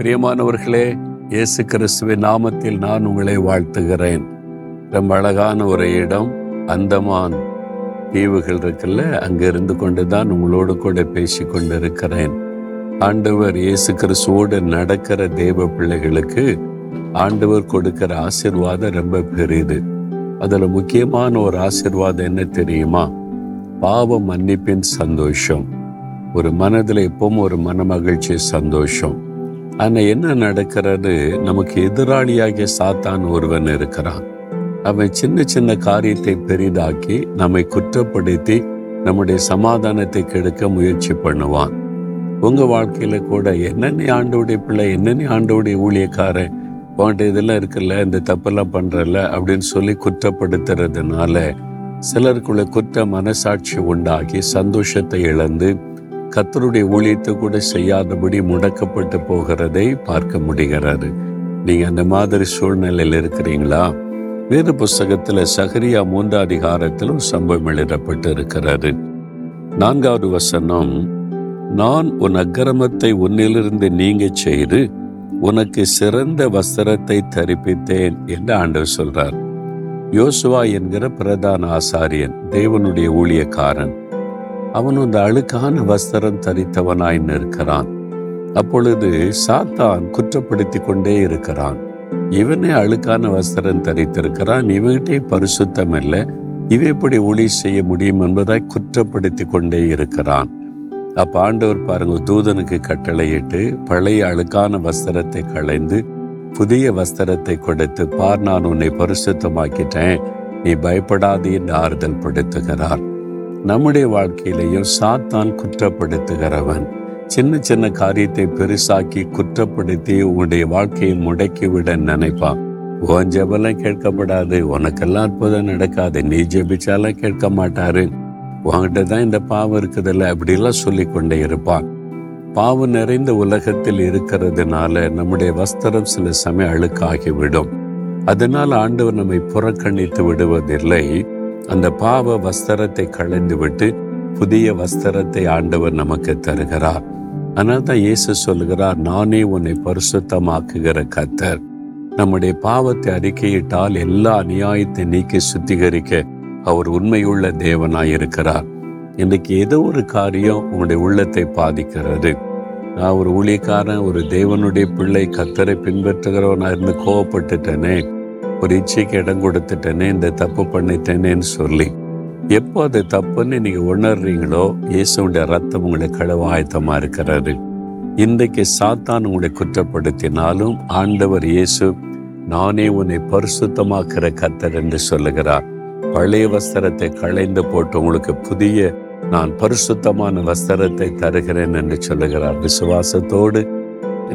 பிரியமானவர்களே இயேசு கிறிஸ்துவின் நாமத்தில் நான் உங்களை வாழ்த்துகிறேன். ரொம்ப அழகான ஒரு இடம் அந்தமான் தீவுகள் இருக்குல்ல அங்க இருந்து கொண்டு தான் உங்களோடு கூட பேசி கொண்டிருக்கிறேன். ஆண்டவர் இயேசு கிறிஸ்துவோடு நடக்கிற தேவ பிள்ளைகளுக்கு ஆண்டவர் கொடுக்கிற ஆசிர்வாதம் ரொம்ப பெரியது. அதில் முக்கியமான ஒரு ஆசிர்வாதம் என்ன தெரியுமா? பாவ மன்னிப்பின் சந்தோஷம். ஒரு மனதில் எப்பவும் ஒரு மன மகிழ்ச்சி சந்தோஷம். ஆனால் என்ன நடக்கிறது நமக்கு எதிராளியாகிய சாத்தான் ஒருவன் இருக்கிறான். அவன் சின்ன சின்ன காரியத்தை பெரிதாக்கி நம்மை குற்றப்படுத்தி நம்முடைய சமாதானத்தை கெடுக்க முயற்சி பண்ணுவான். உங்க வாழ்க்கையில கூட என்னென்ன ஆண்டோடைய பிள்ளை என்னென்ன ஆண்டோடைய ஊழியக்காரன் உன்கிட்ட இதெல்லாம் இருக்குல்ல இந்த தப்பெல்லாம் பண்றல அப்படின்னு சொல்லி குற்றப்படுத்துறதுனால சிலருக்குள்ள குற்ற மனசாட்சி உண்டாகி சந்தோஷத்தை இழந்து கத்தருடைய ஊழியத்தை கூட செய்யாதபடி முடக்கப்பட்டு போகிறதை பார்க்க முடிகிறது. நீங்க அந்த மாதிரி சூழ்நிலையில் இருக்கிறீங்களா? வேறு புஸ்தகத்துல சஹரியா மூன்றாம் அதிகாரத்தில் ஒரு சம்பவம் எழுதப்பட்டு இருக்கிறது நான்காவது வசனம் நான் உன் அக்கிரமத்தை உன்னிலிருந்து நீங்க செய்து உனக்கு சிறந்த வஸ்திரத்தை தரிப்பித்தேன் என்று ஆண்டவர் சொல்றார். யோசுவா என்கிற பிரதான ஆசாரியன் தேவனுடைய ஊழியக்காரன். அவன் அந்த அழுக்கான வஸ்திரம் தரித்தவனாய் நிற்கிறான். அப்பொழுது சாத்தான் குற்றப்படுத்தி கொண்டே இருக்கிறான். இவனே அழுக்கான வஸ்திரம் தரித்திருக்கிறான். இவகிட்டே பரிசுத்தம் இல்லை இவ எப்படி ஒளி செய்ய முடியும் என்பதாய் குற்றப்படுத்தி கொண்டே இருக்கிறான். அப்ப ஆண்டவர் பாருங்க தூதனுக்கு கட்டளையிட்டு பழைய அழுக்கான வஸ்திரத்தை களைந்து புதிய வஸ்திரத்தை கொடுத்து பார் நான் உன்னை பரிசுத்தமாக்கிட்டேன். நீ பயப்படாது என்று ஆறுதல் படுத்துகிறார். நம்முடைய வாழ்க்கையிலையும் சாத்தான் குற்றப்படுத்துகிறவன். சின்ன சின்ன காரியத்தை பெருசாக்கி குற்றப்படுத்தி உன்னுடைய வாழ்க்கையை முடக்கிவிட நினைப்பான். உன் ஜபெல்லாம் கேட்கப்படாது உனக்கெல்லாம் அற்புதம் நடக்காது நீ ஜெபிச்சாலும் கேட்க மாட்டாரு. உன்கிட்ட தான் இந்த பாவம் இருக்குதுல்ல அப்படிலாம் சொல்லி கொண்டே இருப்பான். பாவம் நிறைந்த உலகத்தில் இருக்கிறதுனால நம்முடைய வஸ்திரம் சில சமயம் அழுக்காகிவிடும். அதனால் ஆண்டவர் நம்மை புறக்கணித்து விடுவதில்லை. அந்த பாவ வஸ்திரத்தை களைந்து விட்டு புதிய வஸ்திரத்தை ஆண்டவர் நமக்கு தருகிறார். அதனால தான் இயேசு சொல்கிறார் நானே உன்னை பரிசுத்தமாக்குகிற கத்தர் நம்முடைய பாவத்தை அறிக்கையிட்டால் எல்லா அநியாயத்தை நீக்கி சுத்திகரிக்க அவர் உண்மையுள்ள தேவனாய் இருக்கிறார் இன்னைக்கு ஏதோ ஒரு காரியம் உங்களுடைய உள்ளத்தை பாதிக்கிறது. நான் ஒரு ஊழியக்காரன் ஒரு தேவனுடைய பிள்ளை கத்தரை பின்பற்றுகிறவனா இருந்து கோவப்பட்டுட்டேனே. ஒரு இச்சைக்கு இடம் கொடுத்துட்டேனே இந்த தப்பு பண்ணிட்டேனேன்னு சொல்லி. எப்போ அது தப்புன்னு நீங்க உணர்றீங்களோ இயேசுடைய ரத்தம் உங்களை கழுவ ஆயத்தமா இருக்கிறாரு இன்றைக்கு சாத்தான் உங்களை குற்றப்படுத்தினாலும் ஆண்டவர் இயேசு நானே உன்னை பரிசுத்தமாக்குற கத்தர் என்று சொல்லுகிறார். பழைய வஸ்திரத்தை களைந்து போட்டு உங்களுக்கு புதிய நான் பரிசுத்தமான வஸ்திரத்தை தருகிறேன் என்று சொல்லுகிறார். விசுவாசத்தோடு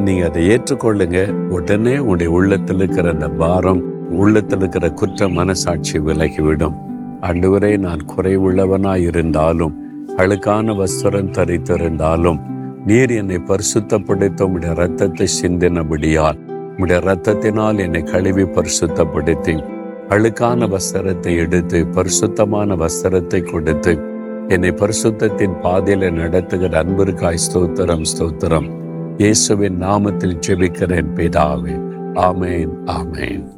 நீங்க அதை ஏற்றுக்கொள்ளுங்க. உடனே உங்களுடைய உள்ளத்தில் இருக்கிற அந்த பாரம் உள்ளத்தில் இருக்கிற குற்ற மனசாட்சி விலகிவிடும். அன்றுவரை நான் குறைவுள்ளவனாய் இருந்தாலும் அழுக்கான வஸ்திரம் தரித்திருந்தாலும் நீர் என்னை பரிசுத்தப்படுத்த உடைய ரத்தத்தை சிந்தினபடியால் உடைய ரத்தத்தினால் என்னை கழுவி பரிசுத்தப்படுத்தி அழுக்கான வஸ்திரத்தை எடுத்து பரிசுத்தமான வஸ்திரத்தை கொடுத்து என்னை பரிசுத்தத்தின் பாதையில நடத்துகிற அன்பிற்காய் ஸ்தோத்திரம் ஸ்தோத்திரம். இயேசுவின் நாமத்தில் ஜெபிக்கிறேன் பிதாவே. ஆமேன் ஆமேன்.